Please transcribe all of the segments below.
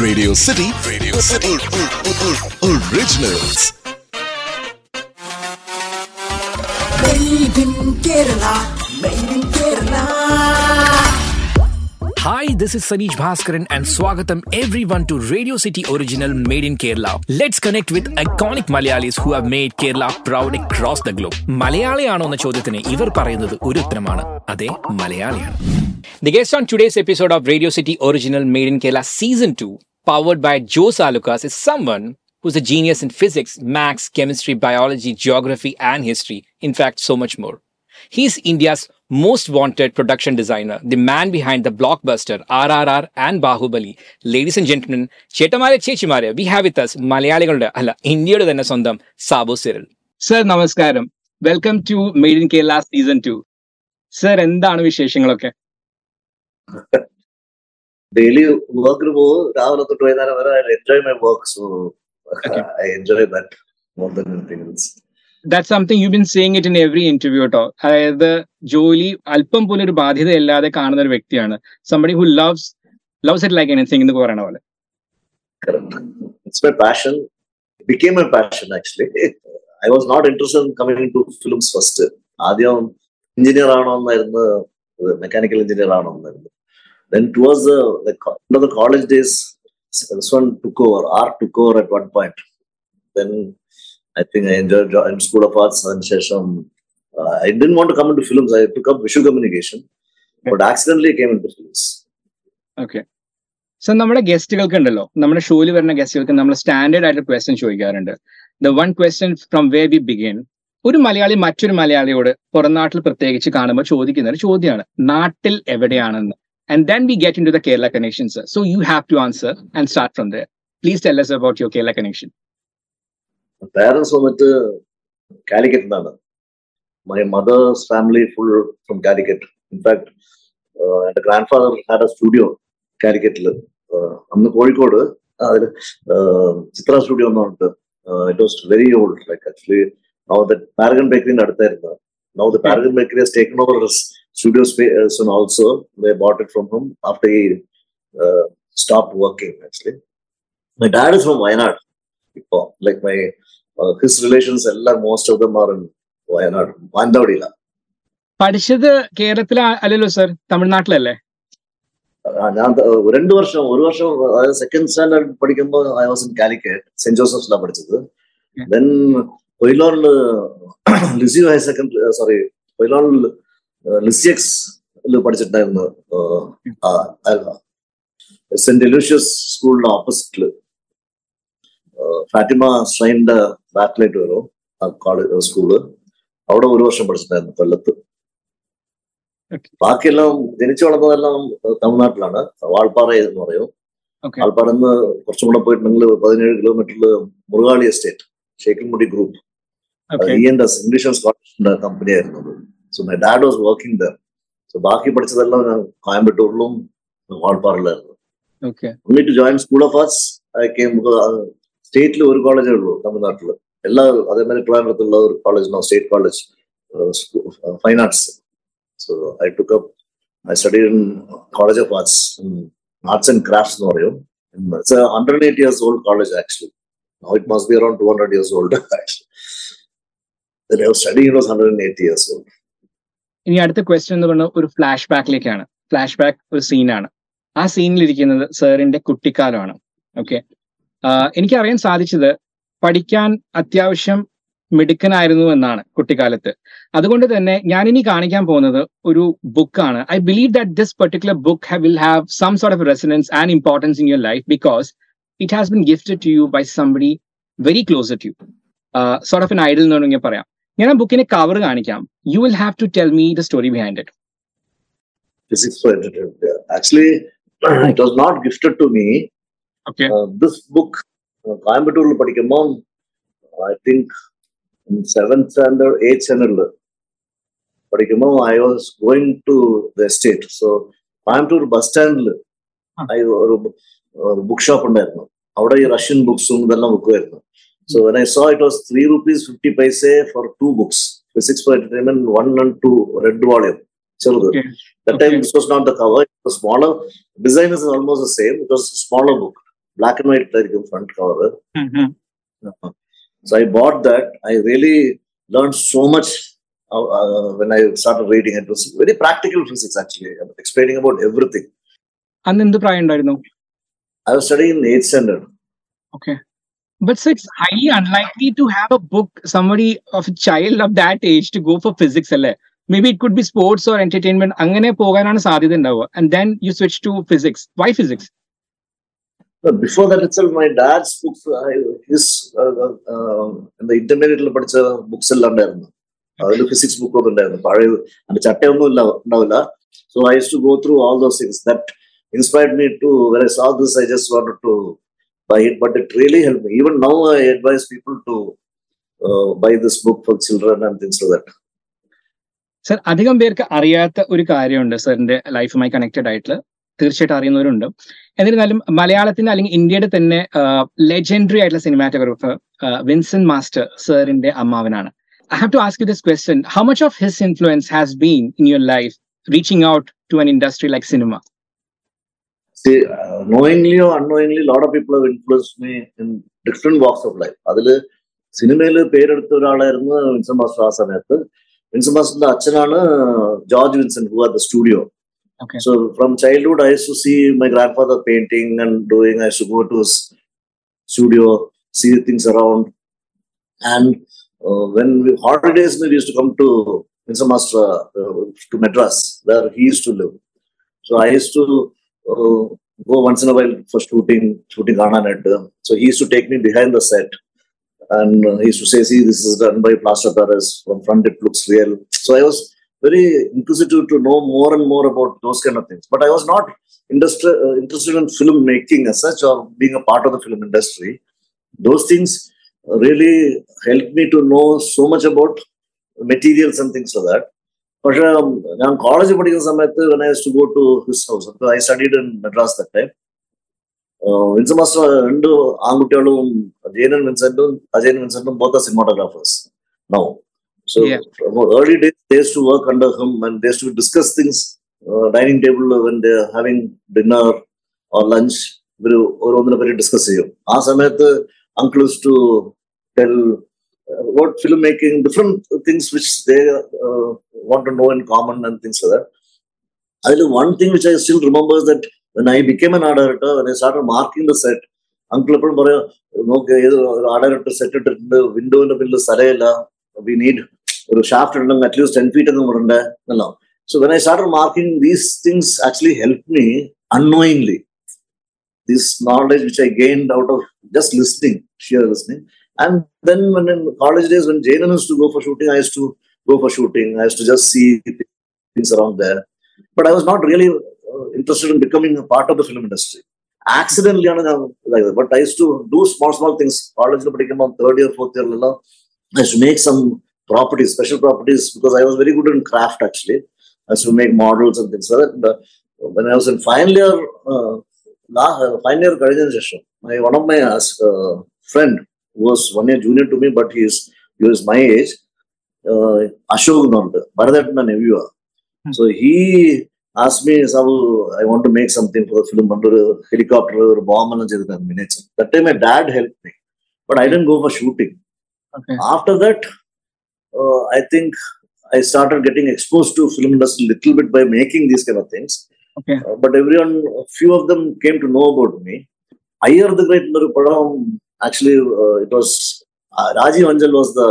Radio City, Radio City, originals. Made in Kerala, made in Kerala. Hi, this is Sanish Bhaskaran and Swagatam everyone to Radio City Original Made in Kerala. Let's connect with iconic Malayalis who have made Kerala proud across the globe. മലയാളിയാണോ എന്ന ചോദ്യത്തിന് ഇവർ പറയുന്നത് ഒരു ഉത്തരമാണ് അതെ മലയാളിയാണ് The guest on today's episode of Radio City Original Made in Kerala Season 2, powered by Joe Salukas, is someone who's a genius in physics, maths, chemistry, biology, geography, and history. In fact, so much more. He's India's most wanted production designer, the man behind the blockbuster RRR and Bahubali. Ladies and gentlemen, ചേട്ടന്മാരെ ചേച്ചിമാരെ we have with us മലയാളികളുടെ അല്ല ഇന്ത്യയുടെ തന്നെ സ്വന്തം Sabu Cyril sir നമസ്കാരം welcome to made in Kerala season two sir എന്താണ് വിശേഷങ്ങളൊക്കെ ഡെയിലി വർക്കിന് പോകും രാവിലെ തൊട്ട് വൈകുന്നേരം വരെ I enjoy my work so I enjoy that more than anything else that something you been seeing it in every interview കേട്ടോ അതായത് ജോലി അല്പം പോലും ഒരു ബാധ്യതയില്ലാതെ കാണുന്ന ഒരു വ്യക്തിയാണ് somebody who loves loves it like anything എന്ന് പറയണ പോലെ Correct. It's not passion. In became to passion actually. I was not interested in coming into films first. ആദ്യം എഞ്ചിനീയർ ആണോ എന്നായിരുന്നു മെക്കാനിക്കൽ എഞ്ചിനീയർ ആണോ എന്നായിരുന്നു then towards the, the end of the college days this one took over art took over at one point then i think i enjoyed in school of arts and Shesham. uh, i didn't want to come into films i took up visual communication okay. but accidentally came into films Okay. So നമ്മുടെ ഗസ്റ്റുകൾക്ക് ഉണ്ടല്ലോ നമ്മുടെ ഷോയിൽ വരുന്ന ഗസ്റ്റുകൾക്ക് നമ്മൾ standard ആയിട്ട് question ചോദിക്കാറുണ്ട് the one question from where we begin ഒരു മലയാളി മറ്റൊരു മലയാളിയോട് പുറം നാട്ടിൽ പ്രത്യേകിച്ച് കാണുമ്പോൾ ചോദിക്കുന്ന ഒരു ചോദ്യമാണ് നാട്ടിൽ എവിടെയാണെന്ന് and then we get in to the Kerala connections so you have to answer and start from there please tell us about your Kerala connection parents വന്നിട്ട് കാലിക്കറ്റ് നിന്നാണ് my mother's family full from Calicut in fact എന്റെ grand father had A studio കാലിക്കറ്റില് അന്ന് കോഴിക്കോട് അതിൽ ചിത്ര studio എന്നുണ്ട് it was very old like actually now the Paragon ബേക്കറിന്റെ അടുത്തായിരുന്നു now the Paragon bakery has taken over Studio space and also they bought it from him after he uh, stopped working actually. My dad is from Wayanad. Like my his relations എല്ലാം most of them are in Wayanad മാനന്തവാടിയില പഠിച്ചത് കേരളത്തിലെ അല്ലല്ലോ sir തമിഴ്നാട്ടിലല്ലേ? ഞാൻ രണ്ടു വർഷം ഒരു വർഷം അതായത് സെക്കൻഡ് സ്റ്റാൻഡേർഡ് പഠിക്കുമ്പോൾ I was in Calicut saint ജോസഫ്സിലാണ് പഠിച്ചത്. ദെൻ കൊയിലോണിൽ ലിസി ഹയർ സെക്കൻഡറി സോറി കൊയിലോണിൽ ലിസിയക്സ് പഠിച്ചിട്ടുണ്ടായിരുന്നു സെന്റ് എലൂഷ്യസ് സ്കൂളിന്റെ ഓപ്പോസിറ്റിൽ ഫാറ്റിമ ഷൈന്റെ ബാക്കിലായിട്ട് വരും ആ കോളേജ് സ്കൂൾ. അവിടെ ഒരു വർഷം പഠിച്ചിട്ടുണ്ടായിരുന്നു കൊല്ലത്ത്. ബാക്കിയെല്ലാം ജനിച്ചു വളർന്നതെല്ലാം തമിഴ്നാട്ടിലാണ്. വാൾപ്പാറ എന്ന് പറയും. വാൾപ്പാറ നിന്ന് കുറച്ചും കൂടെ പോയിട്ടുണ്ടെങ്കിൽ പതിനേഴ് കിലോമീറ്ററിൽ Murukali estate Shekkalmudi group. E N S English and സ്കോട്ടിഷിന്റെ company ആയിരുന്നു അത്. So my dad was working there so ബാക്കി പഠിച്ചതെല്ലാം ഞാൻ കോയമ്പത്തൂരിലും വാൾപ്പാറിലായിരുന്നു okay only to join School of Arts, I came സ്റ്റേറ്റിൽ ഒരു കോളേജേ ഉള്ളൂ തമിഴ്നാട്ടിൽ എല്ലാ അതേമാതിരി ട്രിവാൻഡ്രത്തുള്ള ഒരു college no state college fine arts so I took up I study in college of arts arts and crafts എന്ന് പറയും it's hundred eight years old college actually no it must be around two hundred years old actually study was hundred and eight years old ഇനി അടുത്ത question എന്ന് പറഞ്ഞാൽ ഒരു flash ബാക്കിലേക്കാണ് flash back ഒരു സീനാണ് ആ സീനിൽ ഇരിക്കുന്നത് സാറിന്റെ കുട്ടിക്കാലമാണ്. ഓക്കെ എനിക്കറിയാൻ സാധിച്ചത് പഠിക്കാൻ അത്യാവശ്യം മിടുക്കനായിരുന്നു എന്നാണ് കുട്ടിക്കാലത്ത്. അതുകൊണ്ട് തന്നെ ഞാൻ ഇനി കാണിക്കാൻ പോകുന്നത് ഒരു ബുക്കാണ് I believe that this particular book will have some sort of resonance and importance in your life because it has been gifted to you by somebody very close to you sort of an idol എന്ന് വേണമെങ്കിൽ പറയാം. ഞാൻ ആ ബുക്കിന്റെ cover കാണിക്കാം you will have to tell me the story behind it physics for entertainment. Actually, it was not gifted to me. Okay. Uh, this book, കോയമ്പത്തൂരിൽ പഠിക്കുമ്പോൾ I think seventh standard eighth സ്റ്റാൻഡേർഡിൽ പഠിക്കുമ്പോൾ I was going to the estate so Coimbatore bus സ്റ്റാൻഡിൽ I ഒരു book shop ഉണ്ടായിരുന്നു അവിടെ ഈ Russian ബുക്സും ഇതെല്ലാം ബുക്കുമായിരുന്നു so when I so it was three rupees fifty പൈസേ four to books physics four entertainment one and to red volume ചെറുത് Okay. That Okay. time this was not the cover, it was smaller. Design is almost the same. It was a smaller book. black and white like front cover. Mhm. So I bought that. I really learned so much uh, uh, when I started reading. It was very practical physics actually, explaining about everything. അന്ന് എന്ത് പ്രായം ഉണ്ടായിരുന്നു I was studying in eighth standard. Okay. But so it's highly unlikely to have a book, somebody of a child of that age to go for physics. അല്ലേ? Maybe it could be sports or entertainment. അങ്ങനെ പോകാനാണ് സാധ്യത ഉണ്ടാവുക. And then you switch to physics. Why physics? But before that itself, my dad's books, I, his uh, uh, in the intermediate പഠിച്ച books എല്ലാം ഉണ്ടായിരുന്നു അതിൽ physics book ഒന്നും ഉണ്ടായിരുന്നു പഴയ അതിന്റെ ചട്ടയൊന്നും ഇല്ല ഉണ്ടാവില്ല so I use to go through all those things that inspired me to when I saw this i just wanted to buy it but it really helped me. Even now i advise people to uh, buy this book for children and things like that. Sir അധികം പേർക്ക് അറിയാത്ത ഒരു കാര്യമുണ്ട് സാറിന്റെ ലൈഫുമായി connected ആയിട്ടുള്ള. തീർച്ചയായിട്ടും അറിയുന്നവരുണ്ട്. എന്നിരുന്നാലും മലയാളത്തിന്റെ അല്ലെങ്കിൽ ഇന്ത്യയുടെ തന്നെ ലെജൻഡറി ആയിട്ടുള്ള സിനിമാറ്റോഗ്രാഫർ വിൻസെന്റ് മാസ്റ്റർ സാറിന്റെ അമ്മാവനാണ്. I have to ask you this question how much of his influence has been in your life reaching out to an industry like cinema See, uh, knowingly or unknowingly, a lot of people have influenced me in different walks of life. അതില് സിനിമയിൽ പേരെടുത്ത ഒരാളായിരുന്നു Vinson master ആ സമയത്ത് വിൻസൻ മാസ്റ്ററിന്റെ അച്ഛനാണ് George Vinson who are the studio Okay. So from childhood, I used to see my grandfather painting and doing. I used to go to his studio, see things around. And uh, when we holidays, we used to come to Vincent Master uh, to Madras, where he used to live. So I used to uh, go once in a while for shooting, shooting Ghana. So he used to take me behind the set. And uh, he used to say, see, this is done by Plaster Paris. From front, it looks real. So I was very inquisitive to know more and more about those kind of things. But I was not industri- uh, interested in film making as such or being a part of the film industry. Those things really helped me to know so much about materials and things like that. പക്ഷേ ഞാൻ college പഠിക്കുന്ന സമയത്ത് when I used to go to his house, I studied in Madras that time. Vinson master രണ്ട് ആൺകുട്ടികളും ജയനൻ വിൻസെന്റും Ajayan വിൻസെന്റും both cinematographers no so Yeah. early days they used to work under him and they used to discuss things uh, dining table when they're having dinner or lunch ഇവര് ഓരോന്നിനെ പറ്റി discuss ചെയ്യും ആ സമയത്ത് uncle use to tell what filmmaking, different things which they uh, want to know in common and things like that. അതിൽ one thing which I still remember is that when I became an art director, when I started marking the set, uncle എപ്പോഴും പറയാം നോക്ക് ഏത് ഒരു art director set ഇട്ടിട്ടുണ്ട് വിൻഡോവിന്റെ പിന്നിൽ സ്ഥലമില്ല we need ഒരു ഷാഫ്റ്റ് ഉണ്ടെങ്കിൽ അറ്റ്ലീസ്റ്റ് ടെൻ ഫീറ്റ് ഒന്നും ഇടണ്ടേ എന്നല്ലോ so when I start marking these things actually help me unknowingly this knowledge which I gained out of just listening, sheer listening. And then when in college days, when Jaden used to go for shooting, I used to go for shooting. I used to just see things around there. But I was not really uh, interested in becoming a part of the film industry. Accidentally, like that. but I used to do small, small things. College, particularly third year, fourth year, I used to make some properties, special properties, because I was very good in craft actually. I used to make models and things like that. But when I was in final year, uh, final year, my one of my uh, friend was one year junior to me, but he is he was my age. Uh, Ashok Nanda, Bharatna Neviva. Hmm. So he asked me, Sabu, I want to make something for the film under a helicopter or a bomb and miniature. That time my dad helped me, but I didn't go for shooting. Okay. After that, uh, I think I started getting exposed to film industry a little bit by making these kind of things. Okay. Uh, but everyone, few of them came to know about me. I heard the great. Actually uh, it was uh, Rajiv Anjal was the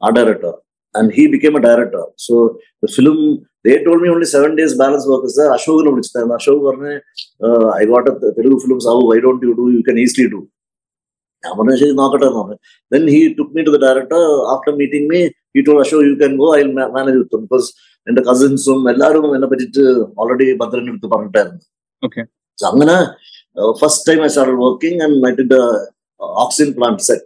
art director and he became a director. So the film they told me only seven days balance work is there. Ashok വിളിച്ചിട്ടായിരുന്നു Ashok I I got a Telugu why don't why don't you do? You can easily do. then he took me to the director after meeting me he told Ashok, you can go i'll ma- manage with them because എന്റെ കസിൻസും എല്ലാവരും എന്നെ പറ്റിയിട്ട് ഓൾറെഡി ഭദ്രന്റെ അടുത്ത് പറഞ്ഞിട്ടായിരുന്നു Okay. So അങ്ങനെ first time I working working and I did oxygen plant set.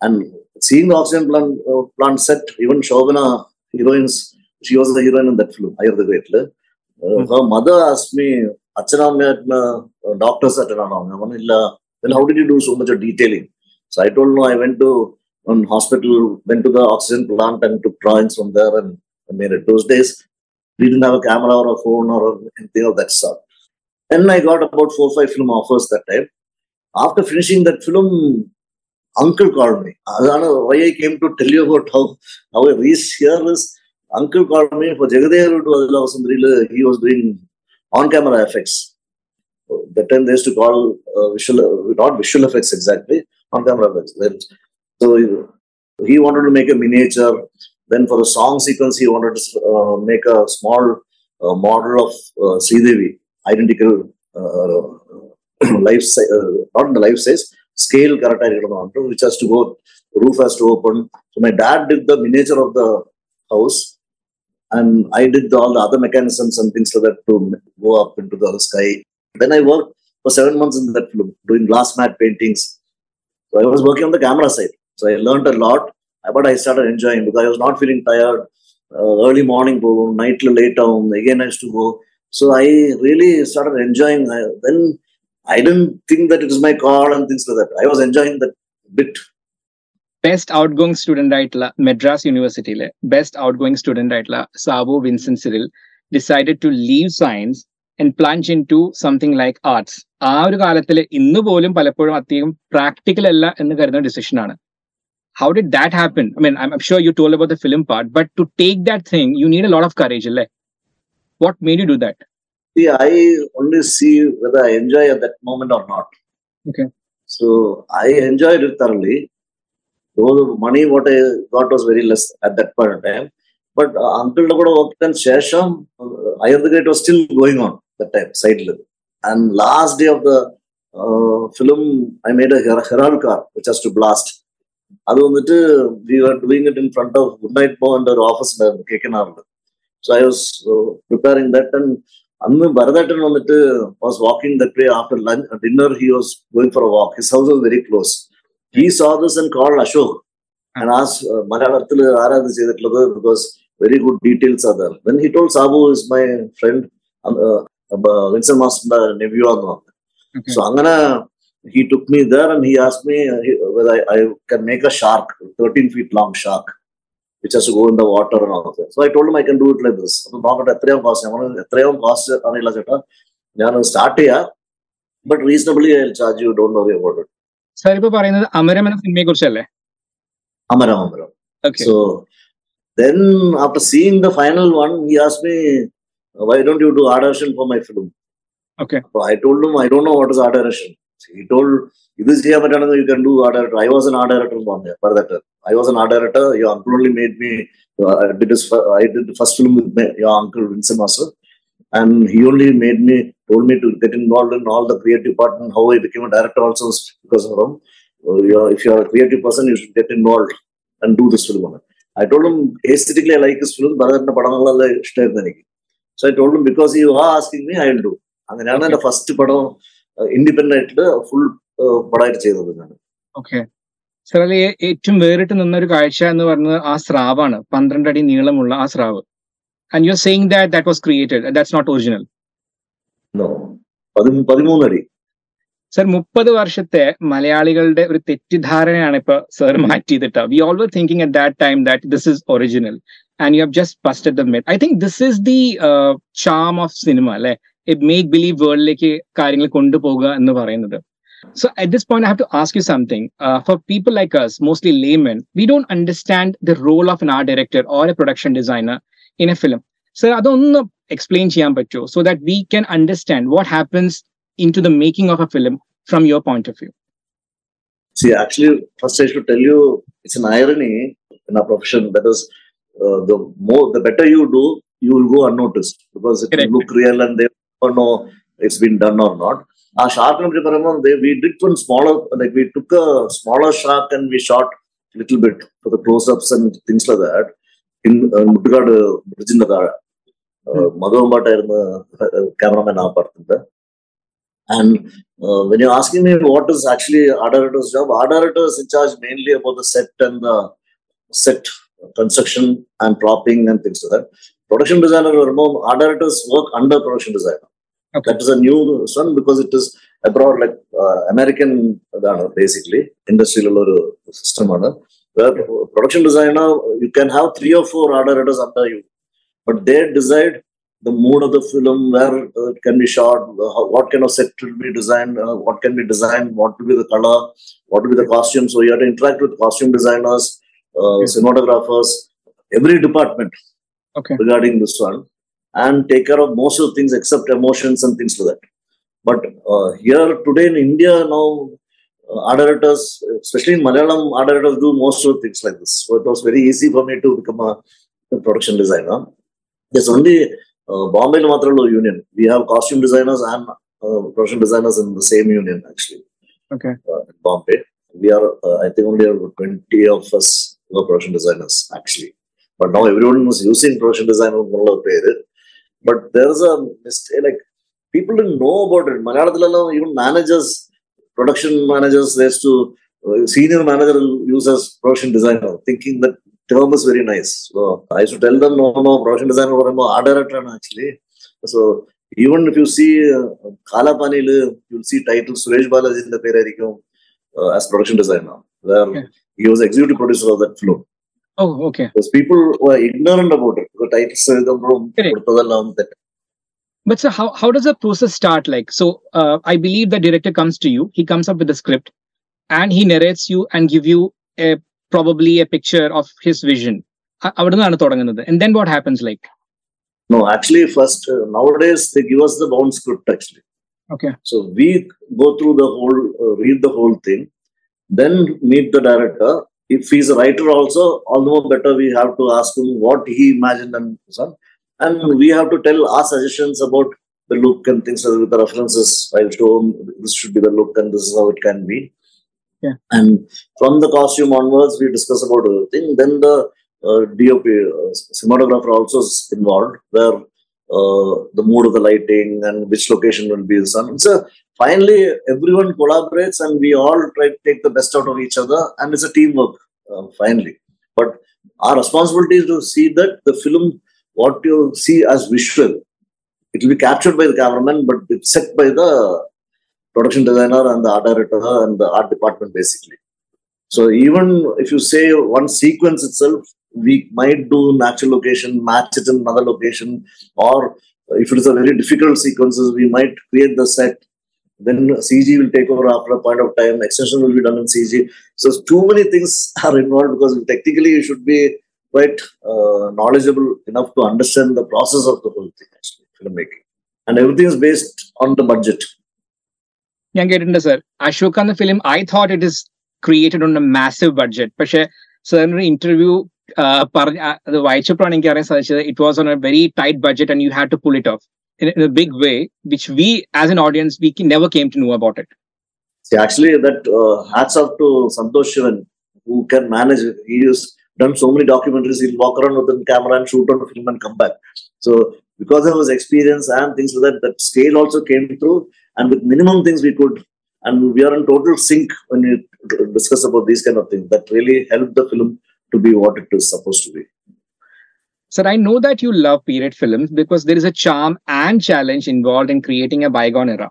And seeing the oxygen plant, uh, plant set, even Shobana heroines, she was the heroine in that film, I the Great. Uh, mm-hmm. Her mother asked me, Achana, uh, doctors at Then how did you do so much of detailing? So I told no, I went to one hospital, went to the oxygen plant and took drawings from there and made it. Those days, we didn't have a camera or a phone or anything of that sort. Then I got about four or five film offers that time after finishing that film, uncle called me. I don't know why I came to tell you about how, how I reached here is uncle called me for Jagadev to He was doing on-camera effects. That time they used to call uh, visual, not visual effects exactly, on-camera effects. So he wanted to make a miniature. Then for the song sequence, he wanted to uh, make a small uh, model of uh, Sridevi, identical uh, life size, uh, not the life size, scale correct which has to go, roof has to open. So my dad did the miniature of the house and I did the, all the other mechanisms and things like that to go up into the sky. Then I worked for seven months in that film, doing glass matte paintings. So I was working on the camera side. So I learned a lot, but I started enjoying because I was not feeling tired. Uh, early morning go, night late down, again I used to go. So I really started enjoying. Uh, then I didn't think that it is my call and things like that. I was enjoying that bit. Best outgoing student ആയിട്ടുള്ള മെഡ്രാസ് യൂണിവേഴ്സിറ്റിയിലെ best outgoing student ആയിട്ടുള്ള Sabu Vincent Cyril decided to leave science and plunge into something like arts ആ ഒരു കാലത്തിൽ ഇന്ന് പോലും പലപ്പോഴും അധികം പ്രാക്ടിക്കൽ അല്ല എന്ന് കരുതുന്ന ഡിസിഷൻ ആണ്. How did that happen I mean I am sure you told about the film part but to take that thing you need a lot of courage അല്ലേ? What made you do that I only see whether I enjoy at that moment or not. Okay. So I enjoyed it thoroughly. Though money what I got was very less at that point in time. But uh, until the Shesham, higher the grade was still going on that time, side level. And last day of the uh, film, I made a Herald car, which has to blast. We were doing it in front of front bow good night போன்ற ஒரு ஆஃபீஸில் கேட்கணும் so I was preparing that and അന്ന് ഭരതേട്ടൻ വന്നിട്ട് was walking that way after lunch dinner he was going for a walk his house was very close he saw this and call Ashok and as മലയാളത്തിൽ ആരാ ഇത് ചെയ്തിട്ടുള്ളത് because very good details are there then he told Sabu is my friend Vincent മാസ്റ്ററിന്റെ nephew എന്ന് പറഞ്ഞു So അങ്ങനെ he took me there and he asked me uh, he- whether I, I can make a shark, 13 feet long shark, Which has go in the water so I told my can do it like this അപ്പൊ നോക്കട്ടെ എത്രയും cost നമ്മൾ എത്രയും cost അറിയില്ല ചേട്ടാ. ഞാൻ start ചെയ്യാം. But reasonably I charge you don't worry about it sir ഇപ്പൊ പറയുന്നത് അമരം എന്ന സിനിമയെ കുറിച്ചല്ലേ? Amaram Amaram. So then after seeing the final one he as me why don't you do audition for my film I told I don't know what is audition know what is art direction. So he told, ഇത് ചെയ്യാൻ പറ്റുകയാണെങ്കിൽ you can do art director. I was an art director എന്ന് പറഞ്ഞു for that. I was an art director. Your uncle only made me, uh, I did his, fir- I did the first film with my, your uncle Vincent Master. And he only made me, told me to get involved in all the creative part and how I became a director also is because of him. Uh, you're, if you're a creative person, you should get involved and do this film. I told him aesthetically I like his film, ഭരതന്റെ പടങ്ങളെല്ലാം ഇഷ്ടമായിരുന്നു എനിക്ക് so I told because you are asking me I do അങ്ങനെയാണ് എന്റെ first പടം independent ആയിട്ട് full പടമായിട്ട് ചെയ്തത് ഞാൻ. Okay. Sir അതിൽ ഏറ്റവും വേറിട്ട് നിന്ന ഒരു കാഴ്ച എന്ന് പറഞ്ഞത് ആ സ്രാവാണ്. പന്ത്രണ്ട് അടി നീളമുള്ള ആ സ്രാവ്. And you are saying that that was created that's not original no പതിമൂ പതിമൂന്നടി. സർ മുപ്പത് വർഷത്തെ മലയാളികളുടെ ഒരു തെറ്റിദ്ധാരണയാണ് ഇപ്പൊ sir മാറ്റിയതിട്ട് we always thinking at that time that this is original and you have just busted the myth I think this is the charm of cinema അല്ലെ? Make believe വേൾഡിലേക്ക് കാര്യങ്ങൾ കൊണ്ടുപോകുക എന്ന് പറയുന്നത് So at this point, I have to ask you something. Uh, for people like us, mostly laymen, we don't understand the role of an art director or a production designer in a film. So അതൊന്ന് explain ചെയ്യാൻ പറ്റുമോ so that we can understand what happens into the making of a film from your point of view. See, actually, first I should tell you, it's an irony in our profession. That is, uh, the more, the better you do, you will go unnoticed because it Correct. will look real and they don't know it's been done or not. Our shark and Prikaramam, they we did one smaller, like we took a smaller shark and we shot a little bit for the close-ups and things like that in Muttugaad uh, Virgin Nagara. மதுவம்பாட்டா And uh, when you're asking me what is actually art director's job, art director is in charge mainly about the set and the set construction and propping and things like that. Production designer or Vermom, directors work under production designer. Okay. That is a new one because it is abroad like uh, American basically industrial system. Where production designer, you can have three or four art directors under you, but they decide the mood of the film, where it can be shot, what kind of set will be designed, uh, what can be designed, what will be the color, what will be the costume. So you have to interact with costume designers, uh, yes. cinematographers, every department Okay. regarding this one, and take care of most of the things except emotions and things like that. But uh, here today in India now, uh, art directors, especially in Malayalam, art directors do most of the things like this. So it was very easy for me to become a, a production designer. There's only uh, Bombay Matralo union. We have costume designers and uh, production designers in the same union actually. Okay. Uh, in Bombay, we are uh, I think only about 20 of us who are production designers actually. But now everyone was using production പേര്. But there's a mistake like people didn't know about it. Malayalam even managers, production managers, they used to uh, senior manager uses use as production designer, thinking that term is very nice. So I used to tell them, no, no, production designer art director actually. So even if you see uh, Kalapanil, you'll see title Suresh Balaji in the പേരായിരിക്കും uh, as production designer, where Okay. he was executive producer of that film. Oh, okay. Because people were ignorant about it. The titles എഴുതുമ്പോഴും Correct. കൊടുത്തതെല്ലാം തെറ്റ്. But so how, how does the process start like? So uh, I believe the director comes to you, he comes up with the script and he narrates you and give you a probably a picture of his vision. അ- അവിടുന്നാണ് തുടങ്ങുന്നത്. And then what happens like? No, actually, first uh, nowadays they give us the bound script actually. Okay. So we go through the whole, uh, read the whole thing, then meet the director. If he's a writer, also, all the more better. We have to ask him what he imagined and so on, and we have to tell our suggestions about the look and things with the references. I'll show him this should be the look and this is how it can be. Yeah. And from the costume onwards, we discuss about everything. Then the uh, DOP uh, cinematographer also is involved, where uh, the mood of the lighting and which location will be the sun. So finally, everyone collaborates and we all try to take the best out of each other, and it's a teamwork. Uh, finally, but our responsibility is to see that the film, what you see as visual, it will be captured by the cameraman, but it's set by the production designer and the art director and the art department basically. So even if you say one sequence itself, we might do natural location, match it in another location, or if it is a very difficult sequences, we might create the set. Then CG will take over after a point of time. Extension will be done in CG. So too many things are involved because technically you should be quite uh, knowledgeable enough to understand the process of the whole thing actually filmmaking. And everything is based on the budget. ഞാൻ കേട്ടിട്ടുണ്ട് sir Ashok എന്ന film I thought it is created on a massive budget പക്ഷെ സാറിന് interview പറഞ്ഞ ആ, അത് വായിച്ചപ്പോഴാണ് എനിക്ക് അറിയാൻ സാധിച്ചത് it was on a very tight budget and you have to pull it off in a big way, which we as an audience we can, never came to know about it. See, actually, that uh, hats off to Santosh Sivan, who can manage. He has done so many documentaries. He'll walk around with a camera and shoot on film and come back. So, because of his experience and things like that, that scale also came through. And with minimum things we could, and we are in total sync when we discuss about these kind of things. That really helped the film to be what it is supposed to be. Sir, I know that you love period films because there is a charm and challenge involved in creating a bygone era.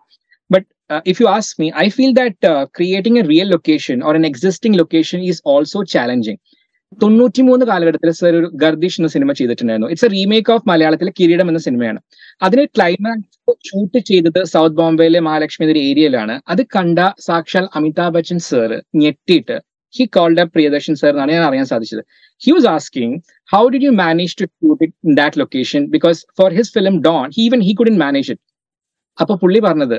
But uh, if you ask me, I feel that uh, creating a real location or an existing location is also challenging. തൊണ്ണൂറ്റിമൂന്ന് കാലഘട്ടത്തിൽ sir ഒരു ഗർദിഷ് എന്ന cinema ചെയ്തിട്ടുണ്ടായിരുന്നു it's A remake of മലയാളത്തിലെ കിരീടം എന്ന സിനിമയാണ് അതിന് ക്ലൈമാക്സ് ഷൂട്ട് ചെയ്തത് സൗത്ത് ബോംബെയിലെ മഹാലക്ഷ്മി എന്നൊരു ഏരിയയിലാണ് അത് കണ്ട സാക്ഷാൽ Amitabh Bachchan sir ഞെട്ടിയിട്ട് he called a Priyadarshan sir എന്നാണ് ഞാൻ അറിയാൻ സാധിച്ചത്. He was asking how did you manage to shoot it in that location? Because for his film Dawn, he even he couldn't manage it. അപ്പൊ പുള്ളി പറഞ്ഞത്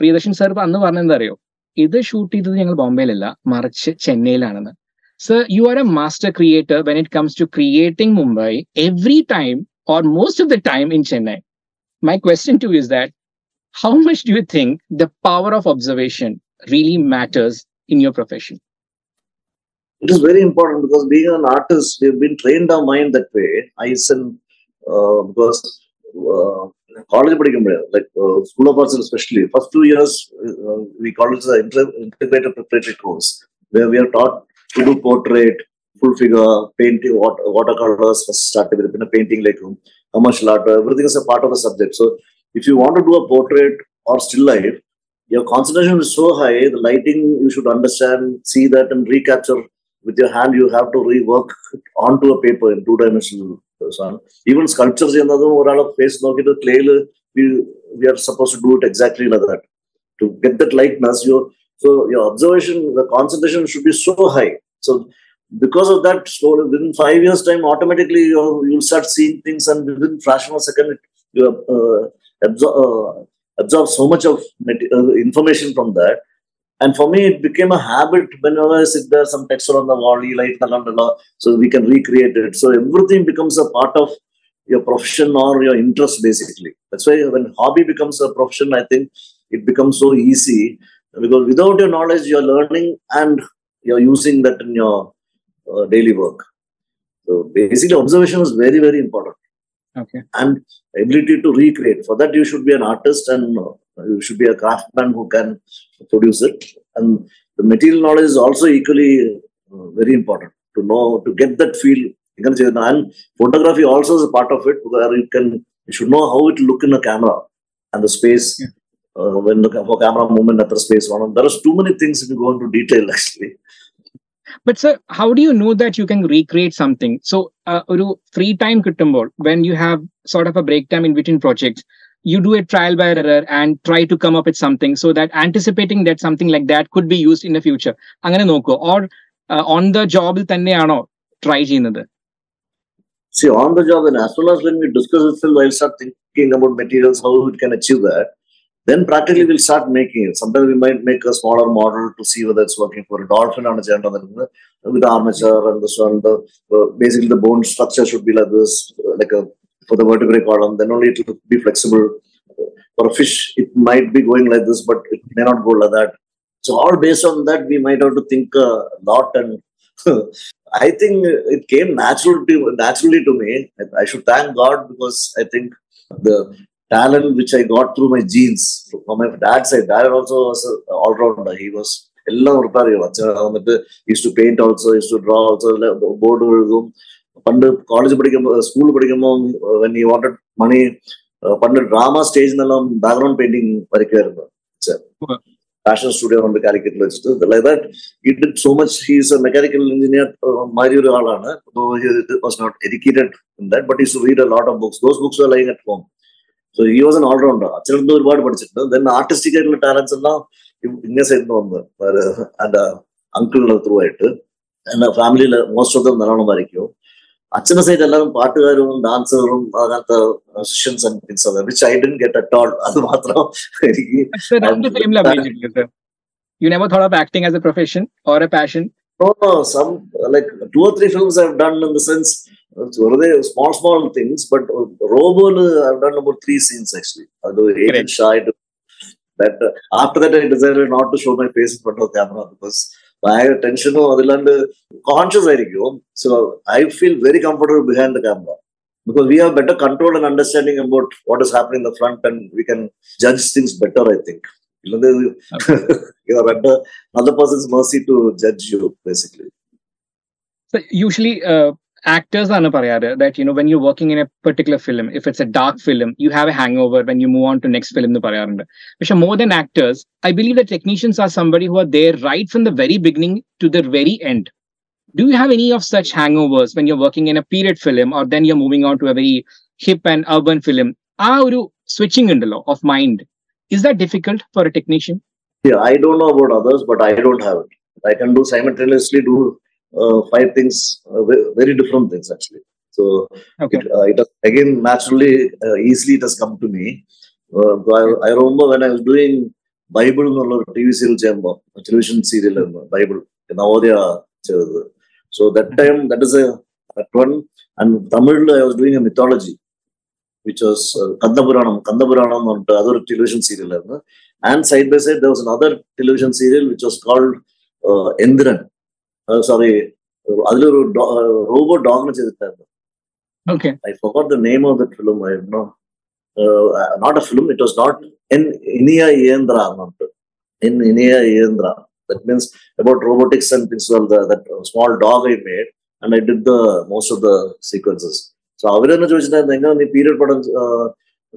പ്രിയദർശൻ സർ അന്ന് പറഞ്ഞത് എന്താ അറിയോ? ഇത് ഷൂട്ട് ചെയ്തത് ഞങ്ങൾ ബോംബെയിലല്ല മറിച്ച് ചെന്നൈയിലാണെന്ന്. Sir you are a master creator when it comes to creating Mumbai every time or most of the time in Chennai my question to is that how much do you think the power of observation really matters in your profession it is very important because being an artist, we've been trained our mind that way. I said, uh, because uh, college, like uh, school of arts, especially, first two years, uh, we call it the integrated portrait course, where we are taught to do portrait, full figure, painting, watercolors, first started with a painting, like how much art, everything is a part of the subject. So, if you want to do a portrait or still life, your concentration is so high, the lighting you should understand, see that, and recapture should understand see that and recapture with your hand you have to rework onto a paper in two dimensional സാധനം even sculpture ചെയ്യുന്നതും ഒരാളെ face നോക്കിയിട്ട് ക്ലേയിൽ V R suppose to do it exactly like that to get that lightness your so your observation the concentration should be so high so because of that slowly within five years time automatically you you'll start seeing things and within fraction of a second you uh, absorb, uh, absorb so much of mate- uh, information from that and for me it became a habit whenever i sit there some texture on the wall you light the so we can recreate it so everything becomes a part of your profession or your interest basically that's why when hobby becomes a profession i think it becomes so easy because without your knowledge you're learning and you're using that in your uh, daily work. So basically, observation is very, very important, Okay. and ability to recreate. For that, you should be an artist and uh, you should be a craftsman who can produce it. And the material knowledge is also equally uh, very important to know, to get that feel. And photography also is a part of it where you can, you should know how it look in a camera and the space. Yeah. Uh, when the camera movement at the space one, on. there is too many things if you go into detail actually. But sir, how do you know that you can recreate something? So, uh, free time kittumbol when you have sort of a break time in between projects, you do a trial by error and try to come up with something so that anticipating that something like that could be used in the future. അങ്ങനെ നോക്കോ or uh, on the job തന്നെയാണോ try ചെയ്യുന്നത്? See, on the job, and as soon as when we discuss it, Phil, I'll start thinking about materials, how we can achieve that. Then practically we'll start making it. Sometimes we might make a smaller model to see whether it's working for a dolphin on a giant with the armature and the so on. The uh, basically the bone structure should be like this, uh, like a for the vertebrae column, then only it will be flexible. For a fish, it might be going like this, but it may not go like that. So, all based on that, we might have to think a lot. And I think it came natural to, naturally to me. I should thank God because I think the talent which I got through my genes from my dad's side, dad also was an all rounder. He was எல்லாம் ஒருத்தார் வந்துட்டு use to paint also use to draw also പണ്ട് college പഠിക്കുമ്പോൾ school പഠിക്കുമ്പോൾ when ഈ wanted മണി പണ്ട് drama സ്റ്റേജിനെല്ലാം background painting വരയ്ക്കുമായിരുന്നു fashion studio ഉണ്ട് കാലിക്കറ്റിൽ വെച്ചിട്ട് like that he did so much he's a mechanical engineer മാതിരി ഒരു ആളാണ് was not educated in that but he's read a lot of books those books lying at home so he was an all-rounder അച്ഛനടുത്ത് ഒരുപാട് പഠിച്ചിട്ടുണ്ട് then artistic ആയിട്ടുള്ള talents എല്ലാം ഇങ്ങനെ സൈഡിൽ നിന്ന് വന്ന് എൻ്റെ അങ്കിളിന്റെ ത്രൂ ആയിട്ട് എൻ്റെ ഫാമിലിയിൽ മോസ്റ്റ് ഓഫ് ദം നല്ലോണം വരയ്ക്കും അച്ഛൻ്റെ സൈഡ് എല്ലാവരും പാട്ടുകാരും ഡാൻസറും അങ്ങനത്തെ മ്യൂസിഷ്യൻസ് ആൻഡ് തിങ്സ് ആണ് which I don't get at all അത് മാത്രം എനിക്ക് Sir, രണ്ട് film ല് അഭിനയിച്ചിട്ടില്ലേ, sir? You never thought of acting as a profession or a passion? No, no, some like two or three films I've done in the sense it's already small, small things, but uh, Robo, I've done about three scenes actually. Although Agent Great. Shah, I did that uh, after that I decided not to show my face in front of camera because ഭയങ്കര ടെൻഷനും അതിലാണ്ട് conscious ആയിരിക്കും so I feel very comfortable behind the camera because we have better control and understanding about what is happening in the front and we can judge things better i think ഇല്ലെങ്കിൽ you are under another person's mercy to judge you basically So usually uh, actors are പറയാറ് that you know when you're working in a particular film if it's a dark film you have a hangover when you move on to next film എന്ന് പറയാറുണ്ട് പക്ഷെ more than actors I believe that technicians are somebody who are there right from the very beginning to the very end do you have any of such hangovers when you're working in a period film or then you're moving on to a very hip and urban film ആ ഒരു switching ഉണ്ടല്ലോ of mind is that difficult for a technician Yeah, I don't know about others, but I don't have it. I can do simultaneously do uh, five things, uh, ve- very different things actually. So okay it, uh, it has, again naturally, uh, easily it has come to me. Uh, I, I remember when I was doing Bible എന്നുള്ള T V serial ചെയ്യുമ്പോൾ television serial Bible Navodaya ചെയ്തത് so that time that is A one and തമിഴിൽ I was doing A mythology which was കന്ദപുരാണം കന്ദപുരാണം എന്ന് പറഞ്ഞിട്ട് അതൊരു television serial ആയിരുന്നു and side by side there was another television serial which was called Enthiran uh, sorry அதுல ஒரு robot டாக்னு செய்திருக்காரு okay I forgot the name film. That film uh, uh, not no not a film it was not En Iniya Iyandhira En Iniya Iyandhira that means about robotics and things well the, that small dog i made and i did the most of the sequences. So avirana jojana the period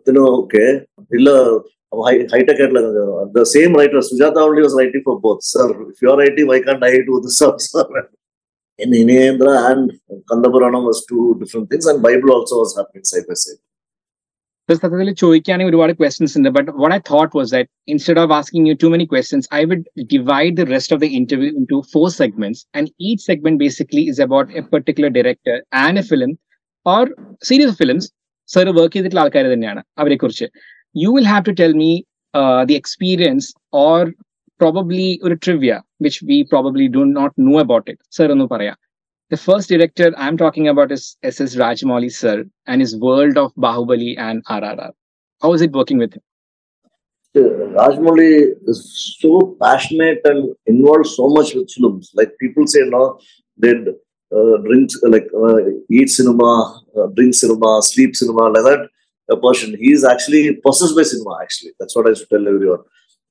know, okay. High tech like The same writer, Sujatha only was writing for both. Sir, if you are writing, why can't I do the same? In Hinayendra and Kandapurana was two different things, and Bible also was happening side by side. But what I thought was that instead of asking you too many questions, I would divide the rest of the interview into four segments. And each segment basically is about a particular director and a film or series of films. Sir work ചെയ്തിട്ടുള്ള ആൾക്കാർ തന്നെയാണ് അവരെ കുറിച്ച് you will have to tell me the experience or probably ഒരു trivia which we probably do not know about it sir എന്ന് പറയാം The first director I'm talking about is S.S. Rajamouli sir and his world of Bahubali and RRR. How is it working with you? Rajamouli is so passionate and involved so much with films. Like people say, no, they uh, drink, like eat cinema, drink cinema, sleep cinema, like that. A person, he is actually possessed by cinema. Actually, that's what I should tell everyone.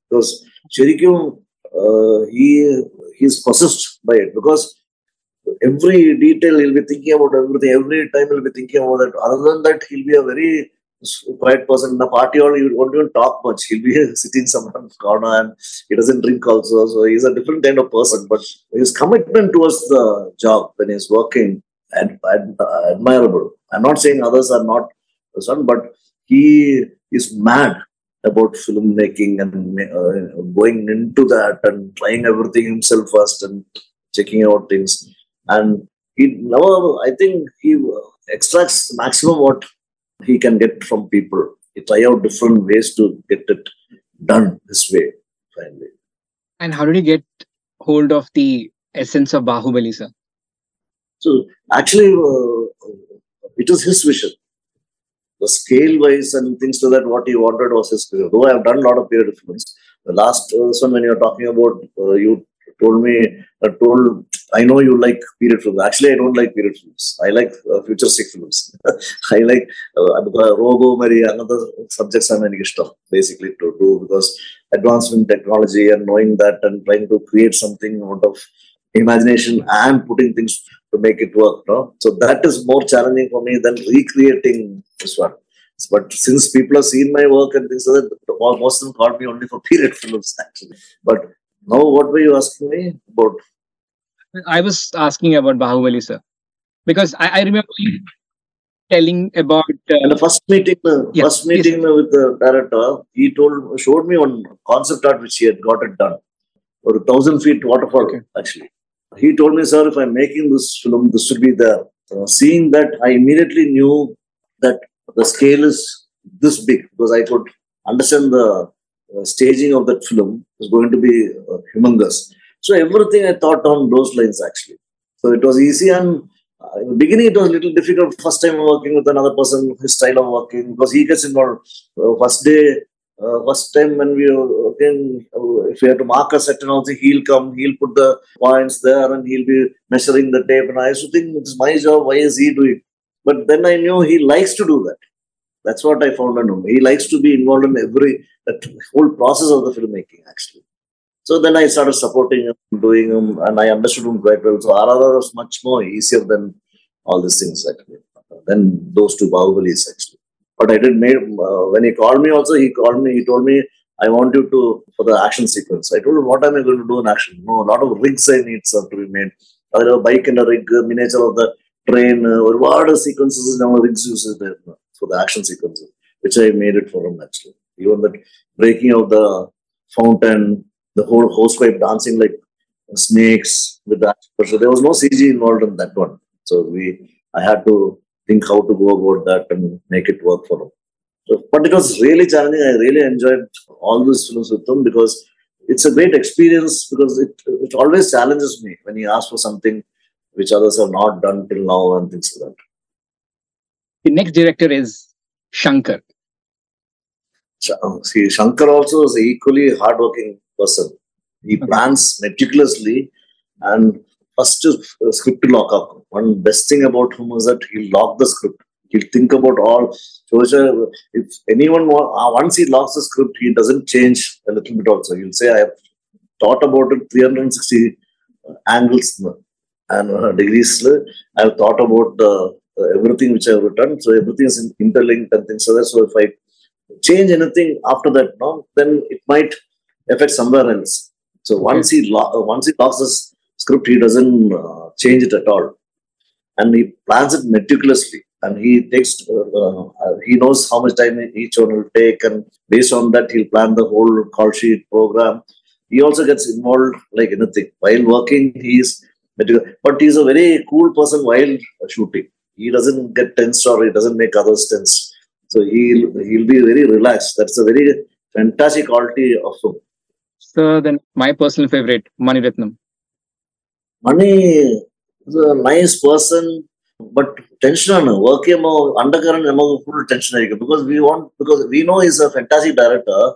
Because Cherikyum, uh, he he's possessed by it because every detail he'll be thinking about everything. Every time he'll be thinking about that. Other than that, he'll be a very quiet person in the party or he won't even talk much. He'll be sitting somewhere corner and he doesn't drink also. So he's a different kind of person. But his commitment towards the job when he's working ad- ad- admirable. I'm not saying others are not but he is mad about filmmaking and uh, going into that and trying everything himself first and checking out things and he never i think he extracts maximum what he can get from people. He try out different ways to get it done this way finally. And how did you get hold of the essence of Bahubali, sir? so actually uh, it was his vision. The scale wise and things like that what he wanted was his though i have done a lot of period films the last uh, one when you're talking about uh, you told me uh, told I know you like period films. Actually, I don't like period films. I like uh, futuristic films. I like uh, Robo Mary and other subjects I'm basically to do because advancement technology and knowing that and trying to create something out of imagination and putting things to make it work. No? So that is more challenging for me than recreating this one. But since people have seen my work and things like that, most of them called me only for period films actually. But now, what were you asking me about? I was asking about Bahubali, sir, because I, I remember you telling about. In the Uh, first meeting, uh, Yeah, first meeting with the director, he told, showed me one concept art which he had got it done, or a thousand feet waterfall. Okay. Actually, he told me, "Sir, if I'm making this film, this should be there." Uh, seeing that, I immediately knew that the scale is this big because I could understand the uh, staging of that film is going to be uh, humongous. So everything I thought on those lines actually. So it was easy and uh, in the beginning it was a little difficult. First time working with another person, his style of working because he gets involved. Uh, first day, uh, first time when we working, uh, if we have to mark a set and also he'll come, he'll put the points there and he'll be measuring the tape. And I used to think it's my job. Why is he doing? But then I knew he likes to do that. That's what I found in him. He likes to be involved in every whole process of the filmmaking actually. So then I started supporting him, doing him, and I understood him quite well. So RRR was much more easier than all these things actually. Than those two Bahubalis actually. But I did made uh, when he called me also. He called me. He told me I want you to for the action sequence. I told him what am I going to do in action? No, a lot of rigs I need sir, to be made. Either a bike and a rig, miniature of the train, uh, are sequences now rigs uses there for the action sequences, which I made it for him actually. Even that breaking of the fountain, the whole hosepipe dancing like snakes with that. So there was no CG involved in that one. So we, I had to think how to go about that and make it work for him. So, but it was really challenging. I really enjoyed all these films with him because it's a great experience because it it always challenges me when he asks for something which others have not done till now and things like that. The next director is Shankar. Uh, See, Shankar also is an equally hardworking person. He Okay. plans meticulously and first is uh, script lock up. One best thing about him is that he'll lock the script. He'll think about all. So uh, if anyone uh, once he locks the script, he doesn't change a little bit. Also, he'll say, "I have thought about it 360 angles and uh, degrees. I have thought about the uh, everything which I have written. So everything is interlinked and things like that. So if I change anything after that, no, then it might affect somewhere else. So once he lo- uh, once he locks this script, he doesn't uh, change it at all. And he plans it meticulously. And he takes, uh, uh, he knows how much time each one will take. And based on that, he'll plan the whole call sheet program. He also gets involved like anything. While working, he's meticulous. But he's a very cool person while shooting he doesn't get tensed or he doesn't make others tensed. So he'll he'll be very relaxed. That's a very fantastic quality of him. So then, my personal favorite, Mani Ratnam. Mani is a nice person, but tension on work him undercurrent among full tension because we want because we know he's a fantastic director.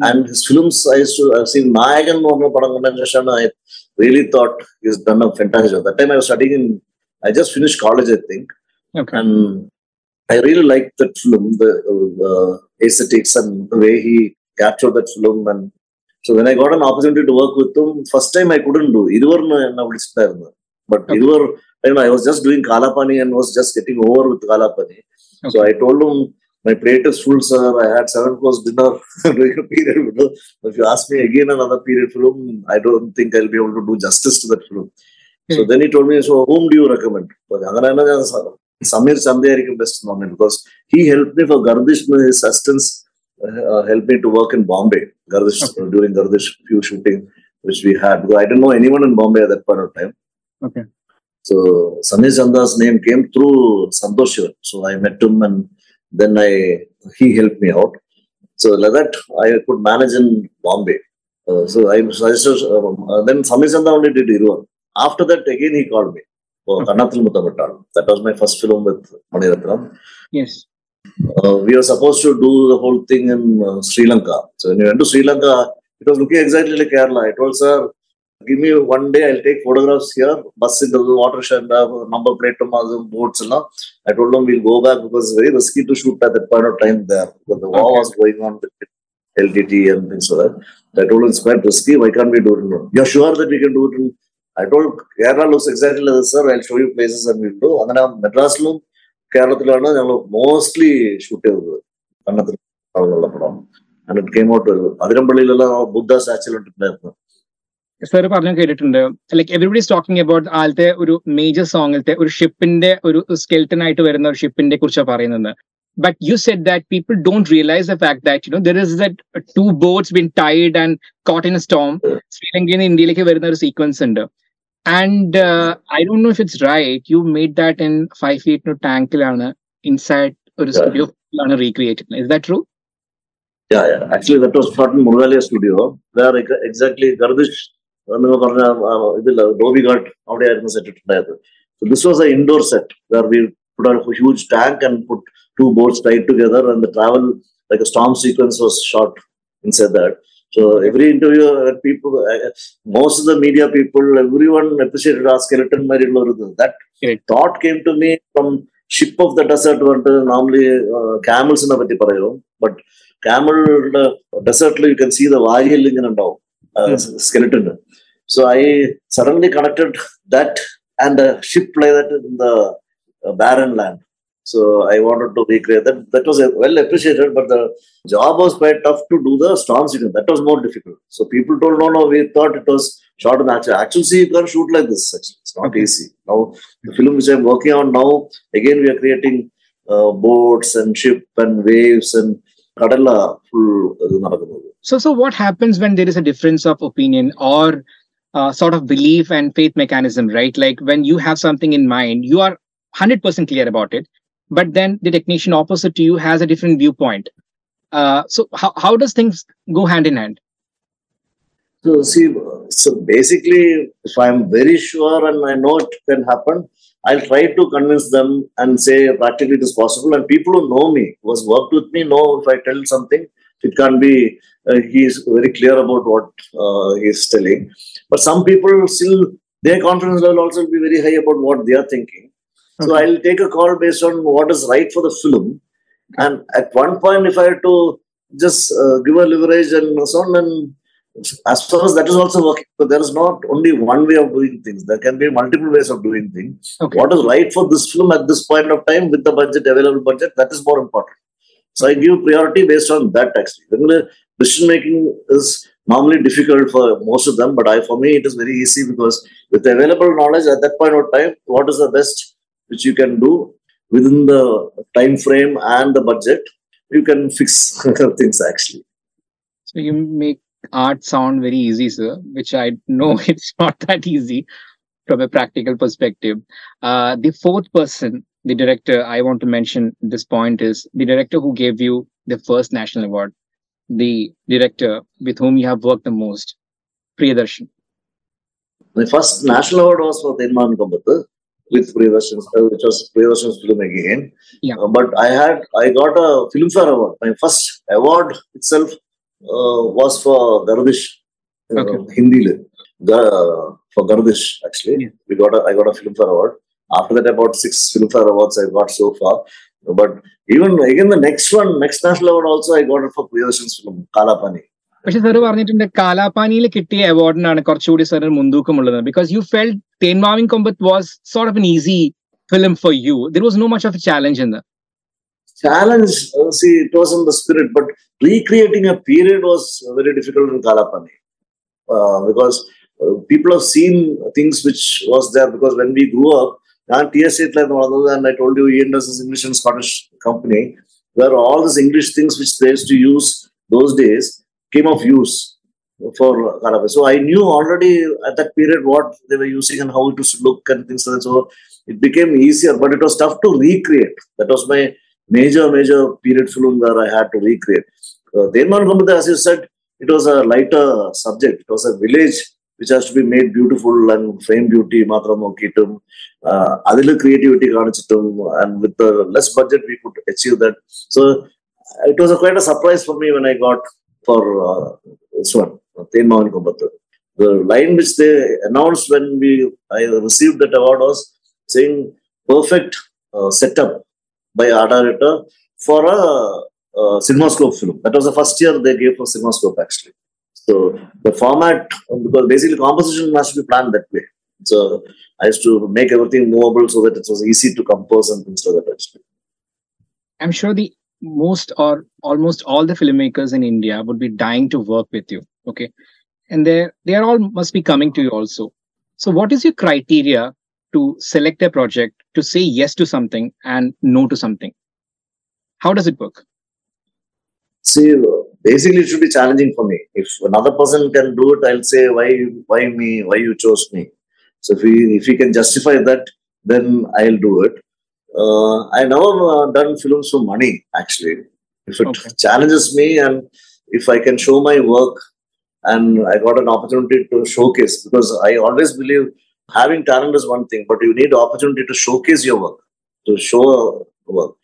And his films, I used to, I've seen Nayagan, I really thought he's done a fantastic job. That time I was studying in I just finished college, I think. Okay. And I really liked that film, the uh, aesthetics and the way he captured that film. And so when I got an opportunity to work with him, first time I couldn't do. But okay. you know, I was just doing Kalapani and was just getting over with Kalapani. Okay. So I told him, my plate is full, sir. I had seven course dinner during a period. If you ask me again another period film, I don't think I'll be able to do justice to that film. Okay. So then he told me, So whom do you recommend? Samir Chanda, is can best known because he helped me for Gardish. My assistance uh, uh, helped me to work in Bombay Gardish okay. Uh, during Gardish few shooting which we had because I didn't know anyone in Bombay at that point of time. Okay. So Samir Chanda's name came through Santosh So I met him and then I he helped me out. So like that I could manage in Bombay. Uh, so I suggested, uh, then Samir Chanda only did Iruvar. After that again he called me. Kannathil Muthamittal. That was my first film with Mani Ratnam. Yes. Uh, we were supposed to do the whole thing in uh, Sri Lanka. So when we went to Sri Lanka, it was looking exactly like Kerala. I told sir, give me one day, I'll take photographs here, bus the watershed, uh, number plate, to boats. And all. I told them we'll go back because it's very risky to shoot at that point of time there because the war Okay. was going on with LTT and things like that. So I told him it's quite risky. Why can't we do it? You're sure that we can do it? In, I told Kerala looks exactly like sir I show you places എന്ന് ഇട്ടു അങ്ങനെ മെഡ്രാസിലും കേരളത്തിലാണ് ഞങ്ങൾ mostly shoot ചെയ്തത്. കണ്ണത്തിൽ പടം. Sir പറഞ്ഞു കേട്ടിട്ടുണ്ട്. Like everybody's talking about ആദ്യത്തെ ഒരു മേജർ സോങ്ങിലത്തെ ഒരു ഷിപ്പിന്റെ ഒരു സ്കെൽട്ടൺ ആയിട്ട് വരുന്ന ഒരു ഷിപ്പിന്റെ കുറിച്ചാണ് പറയുന്നത്. But you said that people don't realize the fact that you know there is that two boats been tied and caught in a storm. Sri lanka ഇന്ത്യയിലേക്ക് വരുന്ന ഒരു സീക്വൻസ് ഉണ്ട്. And I don't know if it's right you made that in five feet ടാങ്കിലാണ് inside ഒരു Yeah. Studio ആണ് recreated is that true Yeah, yeah. Actually, that was shot in Murugalia studio. Where ex- exactly Gardish, നിങ്ങൾ പറഞ്ഞ ആ, ഇതില്ല Dobby ghat അവിടെയായിരുന്നു set ഇട്ടുണ്ടായത് So this was an indoor set where we put a huge tank and put two boats tied together and the travel like a storm sequence was shot inside that. So every interview, uh, people, uh, uh, most of the media people, everyone appreciated our skeleton Maril That thought came to me from ship of the desert. Normally, uh, camels in a but camel desert, you can see the Vahil and now uh, mm-hmm. skeleton. So I suddenly connected that and a ship like that in the barren land. So I wanted to recreate that. That was well appreciated, but the job was quite tough to do the storm sequence. That was more difficult. So people told, no, no, we thought it was shot in actual. Action, see, you can shoot like this. It's not okay. easy. Now, the film which I'm working on now, again, we are creating uh, boats and ship and waves and கடல்ல full uh, So நடக்குது so so what happens when there is a difference sort of belief and faith mechanism, right? Like when you have something in mind, you are hundred percent clear about it but then the technician opposite to you has a different viewpoint. Uh, so, how, how does things go hand in hand? So see, so basically, if I'm very sure and I know it can happen, I'll try to convince them and say practically it is possible. And people who know me, who has worked with me, know if I tell something, it can't be. Uh, he is very clear about what uh, he is telling. But some people still, their confidence level also will be very high about what they are thinking. So. I'll take a call based on what is right for the film. And at one point, if I had to just uh, give a leverage and so on, and as far as that is also working, but there is not only one way of doing things. There can be multiple ways of doing things. Okay. What is right for this film at this point of time with the budget, available budget, that is more important. So I give priority based on that actually. Decision making is normally difficult for most of them. But I, for me, it is very easy because with the available knowledge at that point of time, what is the best which you can do within the time frame and the budget, you can fix things actually. So you make art sound very easy, sir, which I know it's not that easy from a practical perspective. Uh, the fourth person, the director, I want to mention this point is the director who gave you the first national award, the director with whom you have worked the most, Priyadarshan. My first national award was for Thenmavin Kombath with Priyadarshan, uh, which was Priyadarshan's film again. Yeah. Uh, but I had, I got a Filmfare award. My first award itself uh, was for Gardish, uh, Okay. Hindi, le. Ga- for Gardish actually. Yeah. We got a, I got a Filmfare award. After that, about six Filmfare awards I got so far. But even again, the next one, next national award also, I got it for Priyadarshan's film Kala Pani. പക്ഷെ sir പറഞ്ഞിട്ടുണ്ട് കാലാപാനിയിൽ കിട്ടിയ അവാർഡിനാണ് കുറച്ചുകൂടി സാറിന് മുൻതൂക്കമുള്ളത്. Because you felt Thenmavin Kombath was sort of an easy film for you there was no much of a challenge എന്ന് challenge see it was in the spirit but recreating a period was very difficult in Kalapani because people have seen things which was there because when we grew up ഞാൻ T S എറ്റിലായിരുന്നു വളർന്നത് and I told you Indus English and Scottish company where all this English things which they to use those days came of use for Garabe. So I knew already at that period what they were using and how it was to look and things like that. So it became easier, but it was tough to recreate. That was my major, major period film where I had to recreate. Uh, Thenmavin Kombath, as you said, it was a lighter subject. It was a village which has to be made beautiful and frame beauty, Matram other uh, Adila creativity, and with the less budget we could achieve that. So it was a, quite a surprise for me when I got for uh, this one, Thenmavin. The line which they announced when we I received that award was saying perfect uh, setup by art director for a, uh cinemascope film. That was the first year they gave for cinemascope actually. So the format, because basically composition has to be planned that way. So I used to make everything movable so that it was easy to compose and things like that. Actually. I'm sure the most or almost all the filmmakers in India would be dying to work with you. Okay. And they they are all must be coming to you also. So what is your criteria to select a project to say yes to something and no to something? How does it work? See, basically it should be challenging for me. If another person can do it, I'll say why why me, why you chose me. So if he if he can justify that, then I'll do it. Uh, I never uh, done films for money actually. If it Okay. challenges me and if I can show my work and I got an opportunity to showcase because I always believe having talent is one thing, but you need opportunity to showcase your work, to show work.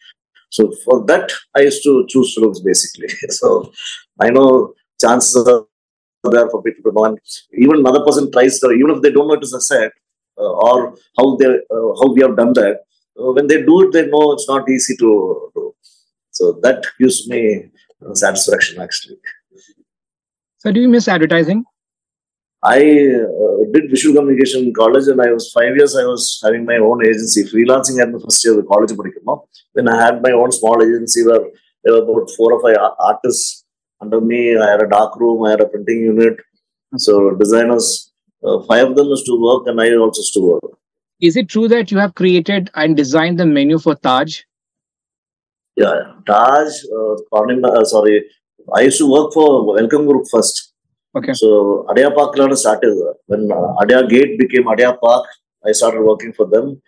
So for that, I used to choose films basically. so I know chances are there for people to know, and even another person tries to, even if they don't know it is a set uh, or how they uh, how we have done that when they do it, they know it's not easy to do. So that gives me satisfaction actually. So, do you miss advertising? I uh, did visual communication in college, and I was five years. I was having my own agency, freelancing at the first year of the college. Then I had my own small agency where there were about four or five artists under me. I had a dark room, I had a printing unit. So designers, uh, five of them used to work, and I also used to work. Is it true that you have created and designed the menu for Taj? Yeah, Taj, uh, uh, sorry, I used to work for Welcome Group first. Okay. So Adyar Park started when uh, Adyar Gate became Adyar Park. I started working for them.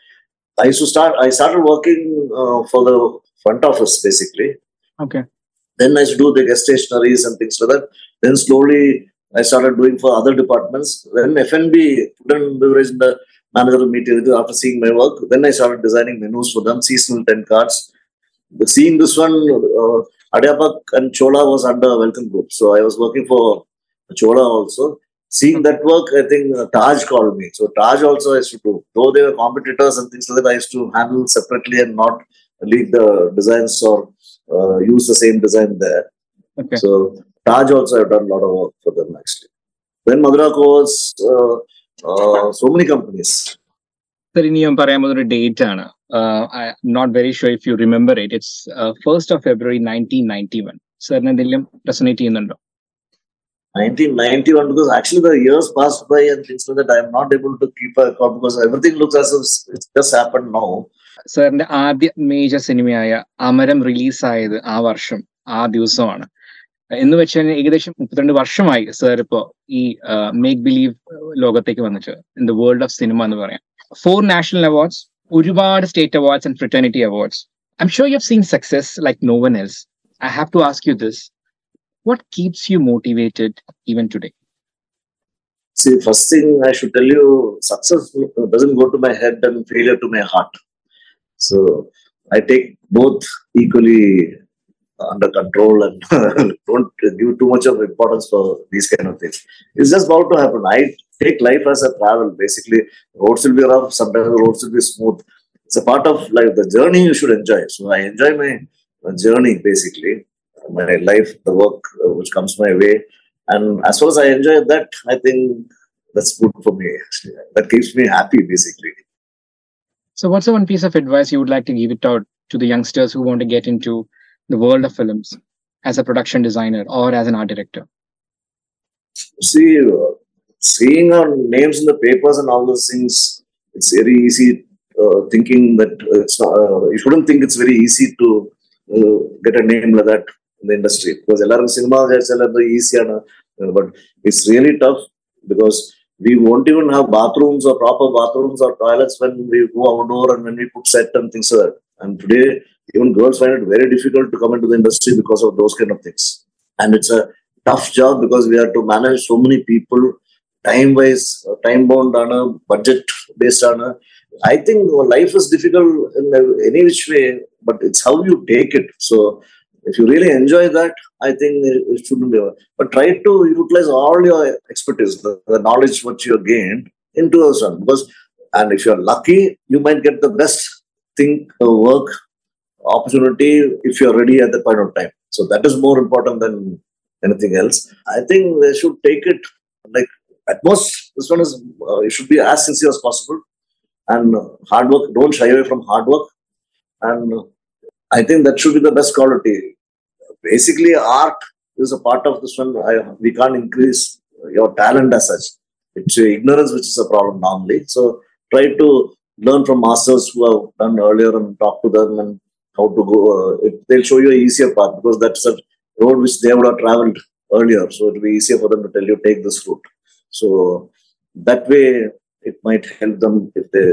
I used to start. I started working uh, for the front office basically. Okay. Then I used to do the guest stationaries and things like that. Then slowly I started doing for other departments. Then FNB, food and beverage, the manager meeting after seeing my work. Then I started designing menus for them, seasonal ten cards. But seeing this one, uh, Adyar Park and Chola was under Welcome Group. So I was working for Chola also. Seeing that work, I think uh, Taj called me. So Taj also I used to do. Though they were competitors and things like that, I used to handle separately and not lead the designs or uh, use the same design there. Okay. So Taj also I've done a lot of work for them actually. Then Madrako was uh, uh, so many companies. Sir ഇനി ഞാൻ പറയാൻ പോകുന്ന ഒരു date ആണ് not very sure if you remember it it's first of February nineteen ninety one സാറിന് എന്തെങ്കിലും resonate ചെയ്യുന്നുണ്ടോ 1991 because actually the years passed by and things like that. I am not able to keep a record because everything looks as if it's just happened now. സാറിന്റെ ആദ്യ major സിനിമയായ Amaram റിലീസായത് ആ വർഷം ആ ദിവസമാണ് എന്ന് വെച്ചാൽ ഏകദേശം മുപ്പത്തിരണ്ട് വർഷമായി സാർ ഇപ്പോ ഈ മേക്ക് ബിലീവ് ലോകത്തേക്ക് വന്നിട്ട് in the world of cinema എന്ന് പറയാം ഫോർ നാഷണൽ അവാർഡ്സ് ഒരുപാട് state awards and fraternity awards I M sure you have seen success like no one else I have to ask you this what keeps you motivated even today See, first thing I should tell you, success doesn't go to my head and failure to my heart. So I take both equally under control and don't give too much of importance for these kind of things. It's just about to happen. I take life as a travel. Basically, roads will be rough, sometimes the roads will be smooth. It's a part of life. The journey you should enjoy. So I enjoy my journey basically, my life, the work uh, which comes my way. And as far as I enjoy that, I think that's good for me. That keeps me happy basically. so what's the one piece of advice you would like to give it out to the youngsters who want to get into the world of films as a production designer or as an art director? See, uh, seeing our names in the papers and all those things, it's very easy uh, thinking that it's not, uh, you shouldn't think it's very easy to uh, get a name like that in the industry because a எல்லாரும் cinema easy, uh, but it's really tough because we won't even have bathrooms or proper bathrooms or toilets when we go outdoor and when we put set and things like that. And today, even girls find it very difficult to come into the industry because of those kind of things. And it's a tough job because we have to manage so many people time wise time bound on a budget based on a i think life is difficult in any which way but it's how you take it. So if you really enjoy that i think it shouldn't be but try to utilize all your expertise the, the knowledge what you gained into a son. Because and if you're lucky you might get the best thing uh, work opportunity if you're ready at the point of time so that is more important than anything else. I think they should take it like at most. This one is uh, it should be as sincere as possible, and hard work. Don't shy away from hard work, and I think that should be the best quality. Basically, art is a part of this one. I, we can't increase your talent as such. It's your ignorance which is a problem normally. So try to learn from masters who have done earlier and talk to them and how to go. Uh, it, they'll show you a easier path because that's a road which they would have traveled earlier. So it will be easier for them to tell you, take this route. So that way, it might help them if they,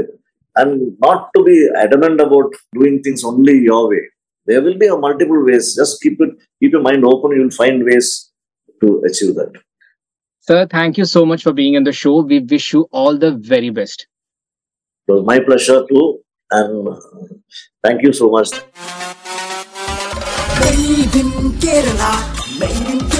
and not to be adamant about doing things only your way. There will be a multiple ways. Just keep it, keep your mind open. You'll find ways to achieve that. sir thank you so much for being on the show we wish you all the very best It was my pleasure too, and uh, thank you so much. Made in Kerala, made in Kerala.